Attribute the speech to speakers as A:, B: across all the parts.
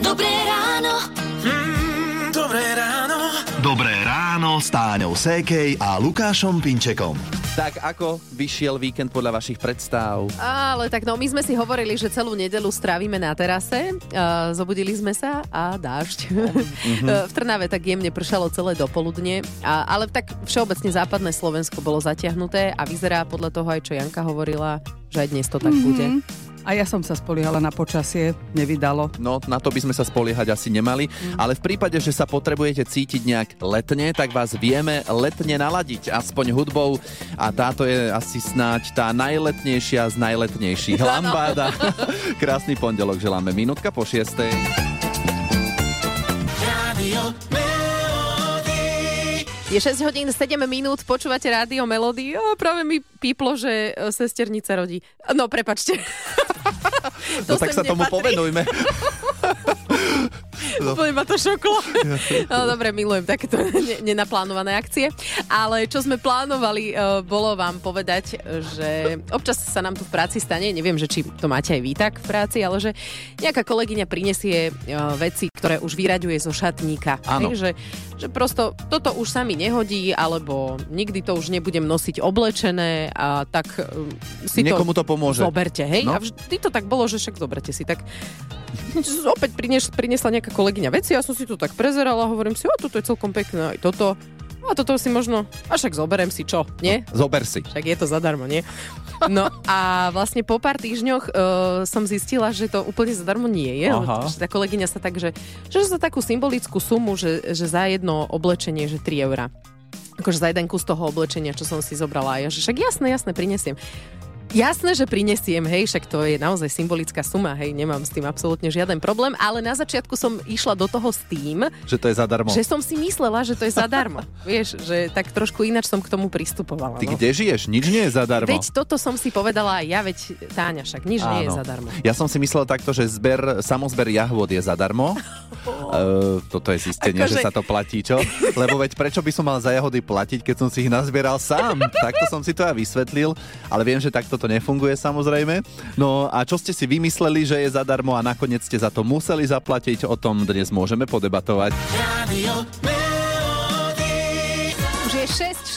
A: Dobré ráno.
B: Mm, dobré ráno.
C: Dobré ráno s Táňou Sékej a Lukášom Pinčekom.
D: Tak ako vyšiel víkend podľa vašich predstav?
E: Ale tak no, my sme si hovorili, že celú nedelu strávime na terase. Uh, zobudili sme sa a dážď. Uh, v Trnave tak jemne pršalo celé dopoludne. A, ale tak všeobecne západné Slovensko bolo zatiahnuté a vyzerá podľa toho aj, čo Janka hovorila, že aj dnes to tak bude.
F: A ja som sa spoliehala na počasie, nevydalo.
D: No, na to by sme sa spoliehať asi nemali, ale v prípade, že sa potrebujete cítiť nejak letne, tak vás vieme letne naladiť, aspoň hudbou a táto je asi snáď tá najletnejšia z najletnejších. Lambáda. Krásny pondelok želáme. Minútka po šiestej.
B: Radio.
E: Je 6 hodín 7 minút, počúvate rádio Melody. O, práve mi píplo, že e, sesternica rodí. No, prepačte.
D: No tak sa tomu
E: nepatrí.
D: povenujme.
E: Úplne ma to šoklo. No dobre, milujem takéto ne- nenaplánované akcie. Ale čo sme plánovali, e, bolo vám povedať, že občas sa nám tu v práci stane, neviem, že či to máte aj vy tak v práci, ale že nejaká kolegyňa prinesie e, veci, ktoré už vyraďuje zo šatníka.
D: Áno.
E: Že, že prosto toto už sa mi nehodí, alebo nikdy to už nebudem nosiť oblečené a tak e, si
D: Niekomu
E: to
D: to pomôže.
E: zoberte, hej?
D: No.
E: A vždy to tak bolo, že však zoberte si. Tak opäť prinies, priniesla nejaká kolegyňa veci, ja som si to tak prezerala a hovorím si, o, toto je celkom pekné, aj toto. A toto si možno, a však zoberiem si čo, nie?
D: Zober si.
E: Však je to zadarmo, nie? No a vlastne po pár týždňoch uh, som zistila, že to úplne zadarmo nie je.
D: Aha.
E: Že tá kolegyňa sa tak, že, že za takú symbolickú sumu, že, že za jedno oblečenie, že 3 eurá. Akože za jeden kus toho oblečenia, čo som si zobrala. A ja, že však jasné, jasné, prinesiem. Jasné, že prinesiem, hej, však to je naozaj symbolická suma, hej, nemám s tým absolútne žiaden problém, ale na začiatku som išla do toho s tým,
D: Že to je zadarmo.
E: že som si myslela, že to je zadarmo. Vieš, že tak trošku ináč som k tomu pristupovala.
D: Ty
E: no.
D: kde žiješ? Nič nie je zadarmo.
E: Veď toto som si povedala aj ja, veď Táňa, však nič nie je
D: Áno.
E: zadarmo.
D: Ja som si myslel takto, že zber, samozber jahôd je zadarmo. Uh, toto je zistenie,
E: Akože-
D: že sa to platí, čo? Lebo veď prečo by som mal za jahody platiť, keď som si ich nazbieral sám? Takto som si to ja vysvetlil, ale viem, že takto to nefunguje samozrejme. No a čo ste si vymysleli, že je zadarmo a nakoniec ste za to museli zaplatiť, o tom dnes môžeme podebatovať.
B: Radio.
E: Už je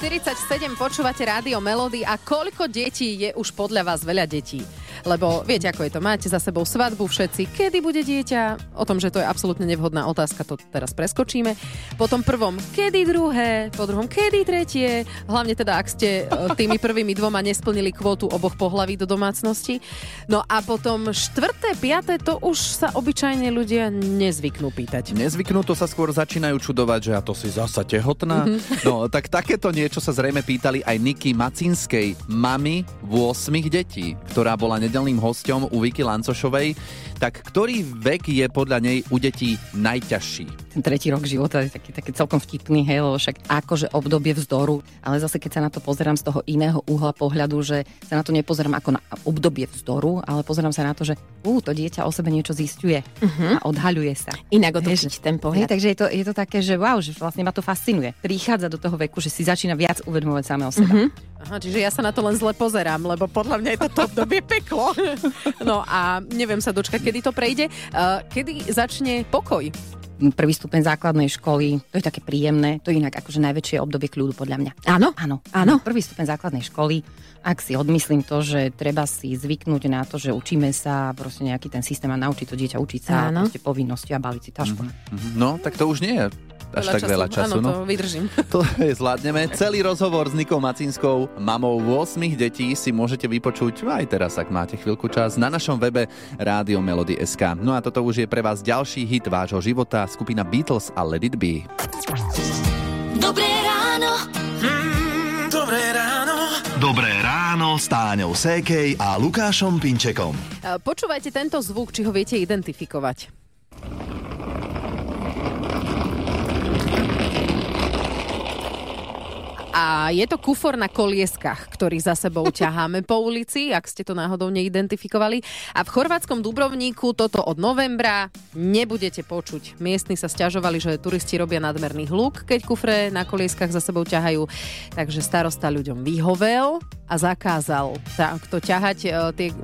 E: 6.47, počúvate rádio Melody a koľko detí je už podľa vás veľa detí? Lebo viete, ako je to, máte za sebou svadbu všetci, kedy bude dieťa? O tom, že to je absolútne nevhodná otázka, to teraz preskočíme. Po tom prvom, kedy druhé, po druhom, kedy tretie. Hlavne teda, ak ste e, tými prvými dvoma nesplnili kvótu oboch pohlaví do domácnosti. No a potom štvrté, piaté, to už sa obyčajne ľudia nezvyknú pýtať.
D: Nezvyknú to sa skôr začínajú čudovať, že a to si zasa tehotná. No tak takéto niečo sa zrejme pýtali aj Niky Macinskej, mamy 8 detí, ktorá bola nedelným hosťom u Vicky Lancošovej. Tak ktorý vek je podľa nej u detí najťažší?
G: ten tretí rok života je taký, taký celkom vtipný, hej, lebo však akože obdobie vzdoru, ale zase keď sa na to pozerám z toho iného uhla pohľadu, že sa na to nepozerám ako na obdobie vzdoru, ale pozerám sa na to, že ú, to dieťa o sebe niečo zistuje a odhaľuje sa.
E: Inak otočiť ten
G: Hej,
E: pohľad.
G: takže je to, je to také, že wow, že vlastne ma to fascinuje. Prichádza do toho veku, že si začína viac uvedomovať samého seba.
E: Aha, čiže ja sa na to len zle pozerám, lebo podľa mňa je toto obdobie peklo. No a neviem sa dočkať, kedy to prejde. Uh, kedy začne pokoj?
G: Prvý stupeň základnej školy, to je také príjemné, to je inak akože najväčšie obdobie kľudu podľa mňa.
E: Áno?
G: Áno,
E: Áno.
G: Prvý stupeň základnej školy, ak si odmyslím to, že treba si zvyknúť na to, že učíme sa proste nejaký ten systém a naučiť to dieťa učiť sa,
E: Áno.
G: proste povinnosti a baliť si tašku.
D: Mhm. No, tak to už nie je až tak veľa času.
E: Áno,
D: no.
E: to vydržím.
D: To je zvládneme. Celý rozhovor s Nikou Macinskou, mamou 8 detí, si môžete vypočuť aj teraz, ak máte chvíľku čas, na našom webe Rádio Melody SK. No a toto už je pre vás ďalší hit vášho života, skupina Beatles a Let It Be.
A: Dobré ráno.
B: Mm, dobré ráno.
C: Dobré ráno s Táňou Sékej a Lukášom Pinčekom.
E: Počúvajte tento zvuk, či ho viete identifikovať. A je to kufor na kolieskach, ktorý za sebou ťaháme po ulici, ak ste to náhodou neidentifikovali. A v chorvátskom Dubrovníku toto od novembra nebudete počuť. Miestni sa stiažovali, že turisti robia nadmerný hluk, keď kufre na kolieskach za sebou ťahajú. Takže starosta ľuďom vyhovel a zakázal takto ťahať e, tie e,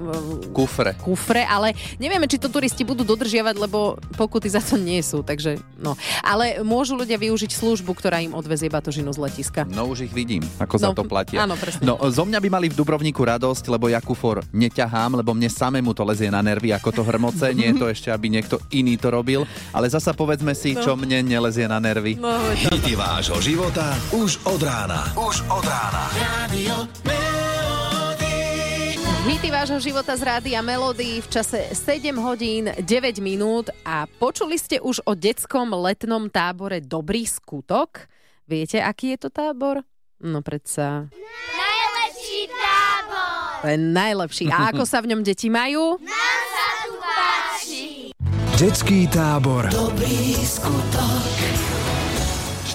D: Kufre.
E: kufre, ale nevieme, či to turisti budú dodržiavať, lebo pokuty za to nie sú, takže no. Ale môžu ľudia využiť službu, ktorá im odvezie batožinu z letiska.
D: No už ich vidím, ako za
E: No,
D: to platia.
E: áno, presne.
D: No, zo mňa by mali v Dubrovníku radosť, lebo ja kufor neťahám, lebo mne samému to lezie na nervy ako to hrmoce. Nie je to ešte, aby niekto iný to robil. Ale zasa povedzme si, čo mne nelezie na nervy.
E: No,
C: Hity vášho života už od rána. Už od rána.
B: Radio.
E: Hity vášho života z rádia Melody v čase 7 hodín 9 minút a počuli ste už o detskom letnom tábore Dobrý skutok? Viete, aký je to tábor? No predsa...
A: Najlepší tábor!
E: To je najlepší. A ako sa v ňom deti majú?
A: Nám sa tu páči!
C: Detský tábor.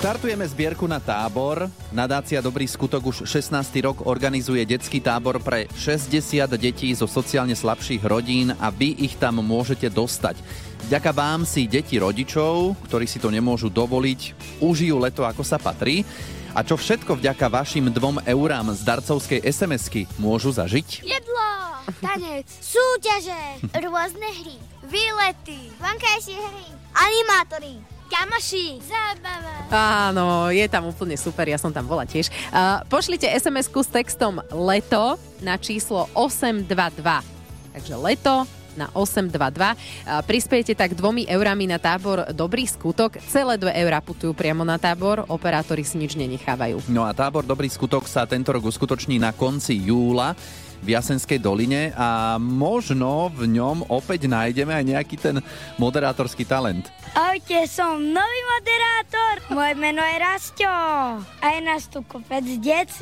D: Štartujeme zbierku na tábor. Nadácia Dobrý skutok už 16. rok organizuje detský tábor pre 60 detí zo sociálne slabších rodín a vy ich tam môžete dostať. Vďaka vám si deti rodičov, ktorí si to nemôžu dovoliť, užijú leto ako sa patrí. A čo všetko vďaka vašim dvom eurám z darcovskej SMS-ky môžu zažiť?
H: Jedlo, tanec, súťaže, rôzne hry, výlety, vonkajšie hry, animátory, kamoši, zábava.
E: Áno, je tam úplne super, ja som tam bola tiež. Uh, pošlite SMS-ku s textom LETO na číslo 822. Takže LETO na 822. A prispiejete tak dvomi eurami na tábor Dobrý skutok. Celé 2 eurá putujú priamo na tábor, operátori si nič nenechávajú.
D: No a tábor Dobrý skutok sa tento rok uskutoční na konci júla v Jasenskej doline a možno v ňom opäť nájdeme aj nejaký ten moderátorský talent.
H: Ahojte, som nový moderátor. Moje meno je Rasto. A je nás tu kopec deciek.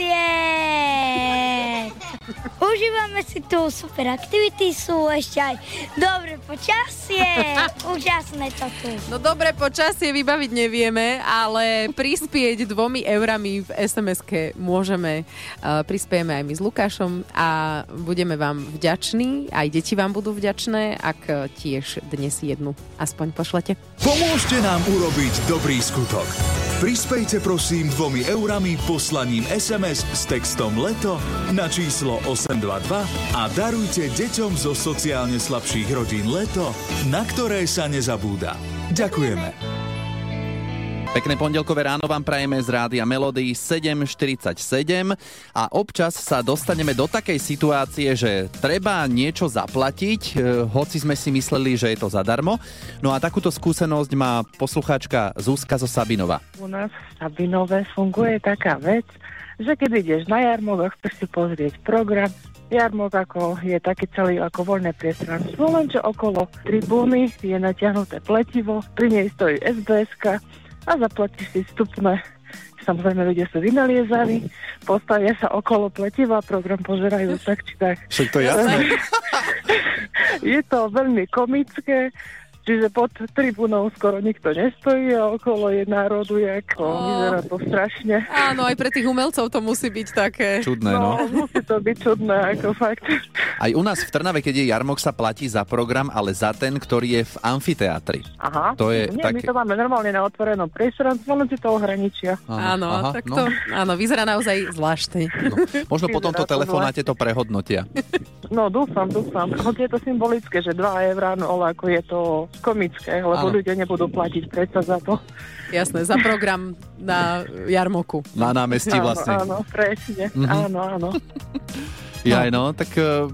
H: Užívame si tu super aktivity, sú ešte aj dobré počasie. Úžasné to tu.
E: No dobre, počasie vybaviť nevieme, ale prispieť dvomi eurami v SMS-ke môžeme. Uh, prispiejeme aj my s Lukášom a budeme vám vďační, aj deti vám budú vďačné, ak uh, tiež dnes jednu aspoň pošlete.
C: Pomôžte nám urobiť dobrý skutok. Prispejte prosím dvomi eurami poslaním SMS s textom LETO na číslo 822 a darujte deťom zo sociálne slabších rodín LETO, na ktoré sa nezabúda. Ďakujeme.
D: Pekné pondelkové ráno vám prajeme z rádia Melody 747 a občas sa dostaneme do takej situácie, že treba niečo zaplatiť, e, hoci sme si mysleli, že je to zadarmo. No a takúto skúsenosť má poslucháčka Zuzka zo Sabinova.
I: U nás v Sabinove funguje taká vec, že keď ideš na jarmok chceš si pozrieť program, jarmok ako je taký celý ako voľné priestranstvo, lenže okolo tribúny je natiahnuté pletivo, pri nej stojí SBS a zaplatíš si vstupné. Samozrejme, ľudia sú vynaliezaví, postavia sa okolo pletiva, program pozerajú tak či tak.
D: Však to je jasné.
I: Je to veľmi komické, čiže pod tribúnou skoro nikto nestojí a okolo je národu, ako
E: Ó.
I: vyzerá to strašne.
E: Áno, aj pre tých umelcov to musí byť také.
D: Čudné, no.
I: No, musí to byť čudné, ako fakt.
D: Aj u nás v Trnave, keď je jarmok, sa platí za program, ale za ten, ktorý je v amfiteátri.
I: Aha.
D: To je
I: Nie, my
D: také-
I: to máme normálne na otvorenom priestranstve, len si to ohraničia.
E: Áno,
D: Aha,
E: tak
D: no.
E: to, áno, vyzerá naozaj zvláštne.
D: No, možno po tomto telefonáte to prehodnotia.
I: No, dúfam, dúfam. Hoď je to symbolické, že 2 eurá, no ale ako je to komické, lebo
D: Áno.
I: ľudia nebudú platiť predsa za to.
E: Jasné, za program na jarmoku.
D: Na námestí
I: Áno,
D: vlastne.
I: áno, presne.
D: Mhm.
I: Áno, áno.
D: Jaj, no, tak eh,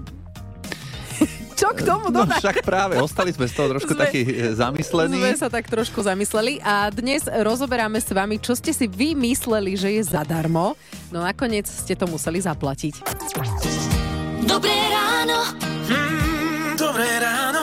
E: Čo k tomu
D: no,
E: dodať?
D: však práve, ostali sme z toho trošku
E: Sme-
D: takí eh, zamyslení.
E: Sme sa tak trošku zamysleli a dnes rozoberáme s vami, čo ste si vy mysleli, že je zadarmo, no nakoniec ste to museli zaplatiť.
A: Dobré ráno.
B: Mm, dobré ráno.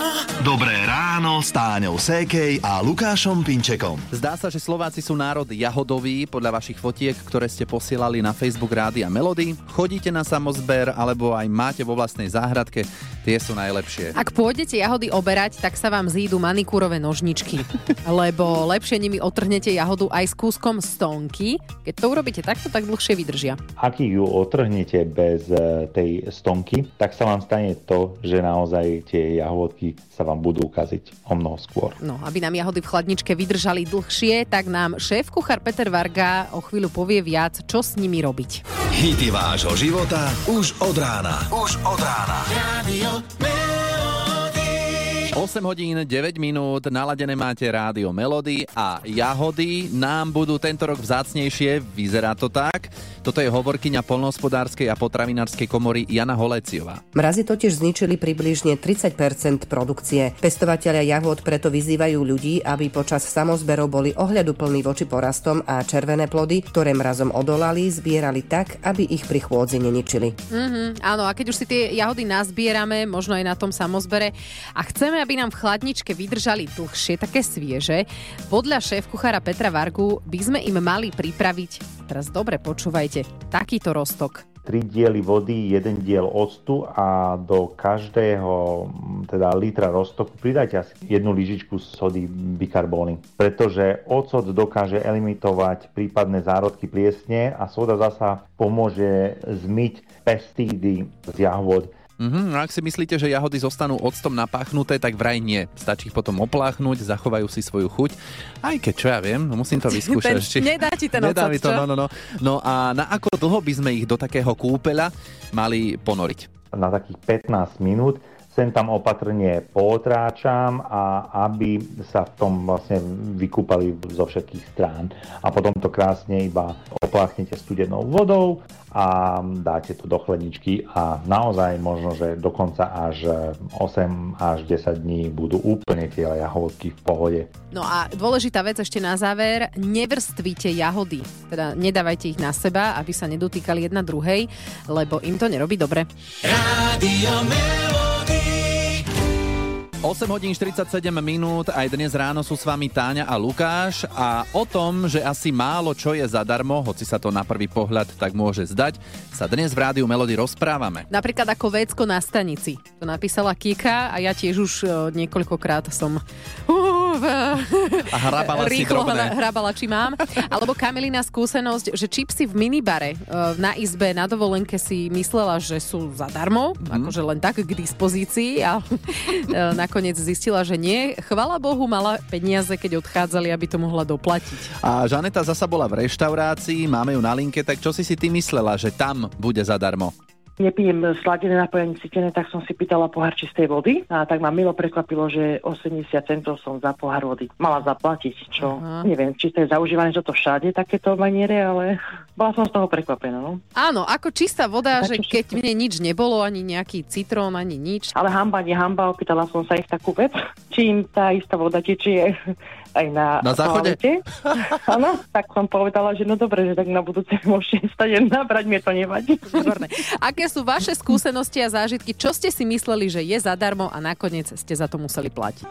C: Ráno s Táňou Sékej a Lukášom Pinčekom.
D: Zdá sa, že Slováci sú národ jahodový podľa vašich fotiek, ktoré ste posielali na Facebook Rádia Melody. Chodíte na samozber alebo aj máte vo vlastnej záhradke, Tie sú najlepšie.
E: Ak pôjdete jahody oberať, tak sa vám zídu manikúrové nožničky, lebo lepšie nimi otrhnete jahodu aj s kúskom stonky. Keď to urobíte takto, tak dlhšie vydržia.
J: Ak ju otrhnete bez e, tej stonky, tak sa vám stane to, že naozaj tie jahodky sa vám budú ukaziť o mnoho skôr.
E: No, aby nám jahody v chladničke vydržali dlhšie, tak nám šéf kuchár Peter Varga o chvíľu povie viac, čo s nimi robiť.
C: Hity vášho života už od rána. Už od rána.
B: Radio amazing.
D: 8 hodín 9 minút, naladené máte rádio Melody a jahody nám budú tento rok vzácnejšie, vyzerá to tak. Toto je hovorkyňa polnohospodárskej a potravinárskej komory Jana Holeciová.
K: Mrazy totiž zničili približne 30% produkcie. Pestovateľia jahôd preto vyzývajú ľudí, aby počas samozberov boli ohľaduplní voči porastom a červené plody, ktoré mrazom odolali, zbierali tak, aby ich pri chôdzi neničili.
E: Mhm, áno, a keď už si tie jahody nazbierame, možno aj na tom samozbere, a chceme, aby nám v chladničke vydržali dlhšie, také svieže, podľa šéf kuchára Petra Vargu by sme im mali pripraviť, teraz dobre počúvajte, takýto roztok.
J: 3 diely vody, 1 diel octu a do každého teda litra roztoku pridajte asi jednu lyžičku sody bikarbóny. Pretože ocot dokáže elimitovať prípadné zárodky pliesne a soda zasa pomôže zmyť pestídy z jahôd.
D: Mhm, no ak si myslíte, že jahody zostanú octom napáchnuté, tak vraj nie. Stačí ich potom opláchnuť, zachovajú si svoju chuť. Aj keď, čo ja viem, no musím to vyskúšať
E: Ten-
D: ešte.
E: nedá ti ten
D: Nedá
E: ocot,
D: mi to,
E: čo?
D: no, no, no. No a na ako dlho by sme ich do takého kúpeľa mali ponoriť?
J: na takých 15 minút. Sem tam opatrne potráčam a aby sa v tom vlastne vykúpali zo všetkých strán. A potom to krásne iba opláchnete studenou vodou a dáte to do chladničky a naozaj možno, že dokonca až 8 až 10 dní budú úplne tie jahodky v pohode.
E: No a dôležitá vec ešte na záver, nevrstvíte jahody. Teda nedávajte ich na seba, aby sa nedotýkali jedna druhej, lebo im to nerobí dobre.
B: Radio Melody.
D: 8 hodín 47 minút, aj dnes ráno sú s vami Táňa a Lukáš a o tom, že asi málo čo je zadarmo, hoci sa to na prvý pohľad tak môže zdať, sa dnes v rádiu Melody rozprávame.
E: Napríklad ako vécko na stanici. To napísala Kika a ja tiež už e, niekoľkokrát som
D: A hrabala si
E: rýchlo
D: drobné.
E: hra- hrabala, či mám. Alebo Kamilina skúsenosť, že čipsy v minibare e, na izbe na dovolenke si myslela, že sú zadarmo,
D: Mhm.
E: akože len tak k dispozícii a e, nakoniec zistila, že nie. Chvala Bohu, mala peniaze, keď odchádzali, aby to mohla doplatiť.
D: A Žaneta zasa bola v reštaurácii, máme ju na linke, tak čo si si ty myslela, že tam bude zadarmo?
L: Nepijem sladené nápoje ani cítené, tak som si pýtala pohár čistej vody a tak ma milo prekvapilo, že 80 centov som za pohár vody mala zaplatiť, čo
E: Aha.
L: neviem, či to je zaužívané toto všade, takéto maniere, ale bola som z toho prekvapená. No.
E: Áno, ako čistá voda, že keď mne nič nebolo, ani nejaký citrón, ani nič.
L: Ale hamba, nie hamba, opýtala som sa ich takú vec, či im tá istá voda tečie aj na,
D: Na záchode?
L: Áno, tak som povedala, že no dobre, že tak na budúce môžete stať nabrať, mne to nevadí.
E: Výborné. Aké sú vaše skúsenosti a zážitky? Čo ste si mysleli, že je zadarmo a nakoniec ste za to museli platiť?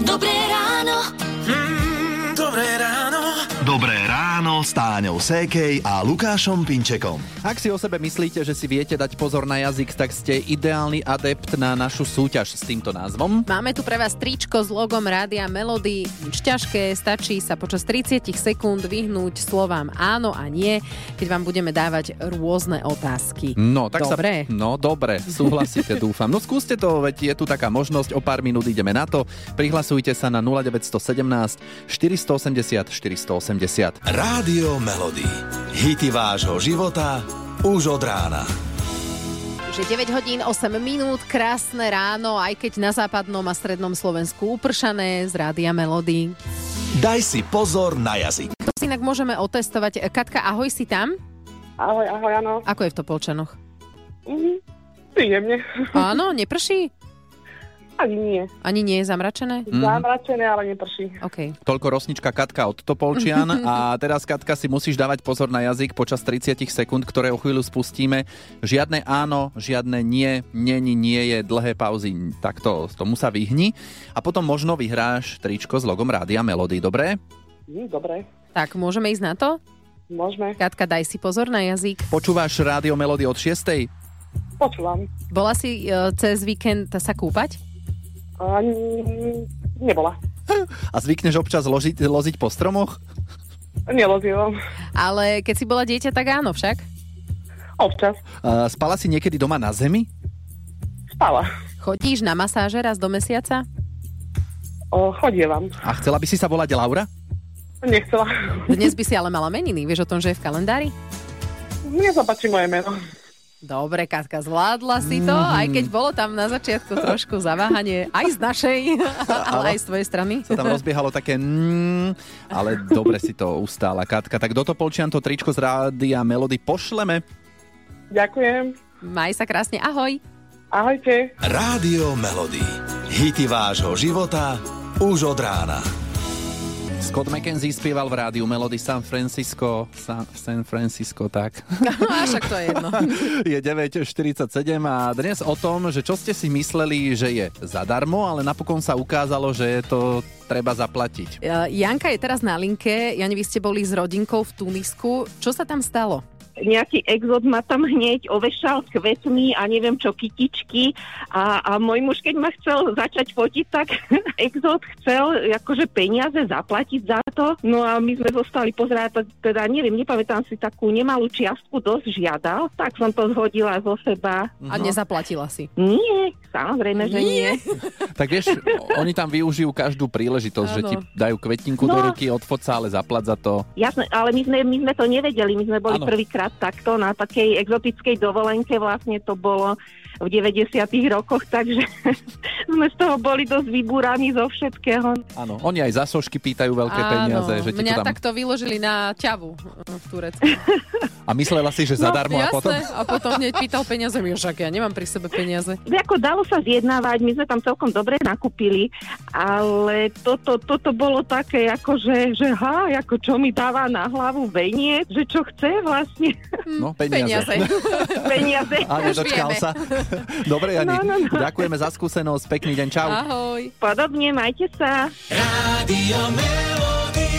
A: Dobré ráno.
B: Mm, dobré ráno.
C: Dobré ráno s Táňou Sékej a Lukášom Pinčekom.
D: Ak si o sebe myslíte, že si viete dať pozor na jazyk, tak ste ideálny adept na našu súťaž s týmto názvom.
E: Máme tu pre vás tričko s logom Rádia Melody. Nič ťažké, stačí sa počas 30 sekúnd vyhnúť slovám áno a nie, keď vám budeme dávať rôzne otázky.
D: No, tak
E: Dobre.
D: sa... No, dobre, súhlasíte, dúfam. No skúste to, veď je tu taká možnosť, o pár minút ideme na to. Prihlasujte sa na 0917 480 480.
C: Rádio Melody. Hity vášho života už od rána.
E: Už je 9 hodín 8 minút, krásne ráno, aj keď na západnom a strednom Slovensku upršané z Rádia Melody.
C: Daj si pozor na jazyk.
E: To si inak môžeme otestovať. Katka, ahoj, si tam?
M: Ahoj, ahoj, áno.
E: Ako je v Topolčanoch?
M: Mhm. Príjemne.
E: Áno, neprší?
M: Ani nie.
E: Ani nie je zamračené?
D: Mhm.
M: Zamračené, ale neprší.
E: OK.
D: Toľko rosnička Katka od Topolčian a teraz Katka si musíš dávať pozor na jazyk počas 30 sekúnd, ktoré o chvíľu spustíme. Žiadne áno, žiadne nie, není, nie je, dlhé pauzy, tak to, tomu sa vyhni. A potom možno vyhráš tričko s logom Rádia Melody, dobre?
M: Hm, dobre,
E: Tak, môžeme ísť na to?
M: môžeme.
E: Katka, daj si pozor na jazyk.
D: Počúvaš Rádio Melody od 6.
M: Počúvam.
E: Bola si e, cez víkend sa kúpať?
M: A, nebola.
D: A zvykneš občas ložiť, loziť po stromoch?
M: Nelozievam.
E: Ale keď si bola dieťa, tak áno však?
M: Občas.
D: A spala si niekedy doma na zemi?
M: Spala.
E: Chodíš na masáže raz do mesiaca?
M: O, chodievam.
D: A chcela by si sa volať Laura?
M: Nechcela.
E: Dnes by si ale mala meniny. Vieš o tom, že je v kalendári?
M: Mne sa páči moje meno.
E: Dobre, Katka, zvládla si to, mm. aj keď bolo tam na začiatku trošku zaváhanie aj z našej, ale aj z tvojej strany.
D: Sa tam rozbiehalo také mm, ale dobre si to ustála, Katka. Tak do Topolčian to tričko z rádia Melody pošleme.
M: Ďakujem.
E: Maj sa krásne, ahoj.
M: Ahojte.
C: Rádio Melody. Hity vášho života už od rána.
D: Scott McKenzie spieval v rádiu Melody San Francisco. San, San Francisco, tak.
E: A však to je jedno.
D: je 9.47 a dnes o tom, že čo ste si mysleli, že je zadarmo, ale napokon sa ukázalo, že je to treba zaplatiť.
E: Janka je teraz na linke. Jani, vy ste boli s rodinkou v Tunisku. Čo sa tam stalo?
N: Nejaký exot ma tam hneď ovešal kvetmi a neviem čo, kytičky a, a môj muž, keď ma chcel začať fotiť, tak exot chcel akože peniaze zaplatiť za to. No a my sme zostali pozerať, teda neviem, nepamätám si takú nemalú čiastku, dosť žiadal, tak som to zhodila zo seba.
E: A nezaplatila si?
N: Nie, samozrejme, že nie. nie.
D: tak vieš, oni tam využijú každú príležitosť, ano. že ti dajú kvetinku no. do ruky, odfoť sa, ale zaplat za to.
N: Jasné, ale my sme, my sme to nevedeli, my sme boli prvýkrát takto na takej exotickej dovolenke, vlastne to bolo v 90. rokoch, takže sme z toho boli dosť vybúraní zo všetkého.
D: Áno, oni aj za sošky pýtajú veľké
E: Áno,
D: peniaze. Že ti
E: mňa
D: to tam...
E: takto vyložili na ťavu v Turecku.
D: A myslela si, že
E: no,
D: zadarmo
E: jasné.
D: a potom...
E: a potom hneď pýtal peniaze, mi však ja nemám pri sebe peniaze.
N: Ako dalo sa zjednávať, my sme tam celkom dobre nakúpili, ale toto, toto bolo také, ako že, že ha, ako čo mi dáva na hlavu venie, že čo chce vlastne.
D: No, peniaze.
E: Peniaze.
N: peniaze.
D: A nedočkal sa. Dobre, Jani,
N: No, no, no.
D: ďakujeme za skúsenosť, pekný deň, čau.
E: Ahoj.
N: Podobne, majte sa.
B: Rádio Melody.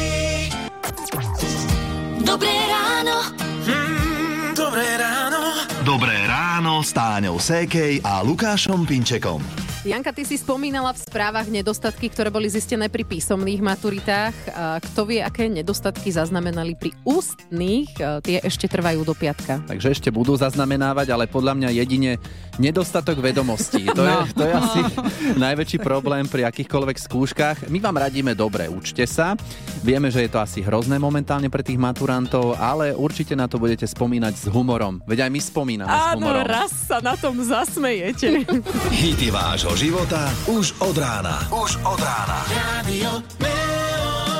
A: Dobré ráno.
B: Mm, dobré ráno.
C: Dobré ráno s Táňou Sékej a Lukášom Pinčekom.
E: Janka, ty si spomínala v správach nedostatky, ktoré boli zistené pri písomných maturitách. Kto vie, aké nedostatky zaznamenali pri ústnych? Tie ešte trvajú do piatka.
D: Takže ešte budú zaznamenávať, ale podľa mňa jedine nedostatok vedomostí. To, no. je, to je asi najväčší problém pri akýchkoľvek skúškach. My vám radíme dobre, učte sa. Vieme, že je to asi hrozné momentálne pre tých maturantov, ale určite na to budete spomínať s humorom. Veď aj my spomíname s
E: Áno,
D: humorom.
E: Raz sa na tom zasmejete.
C: Hity vášho života už od rána. Už od rána.
B: Melody.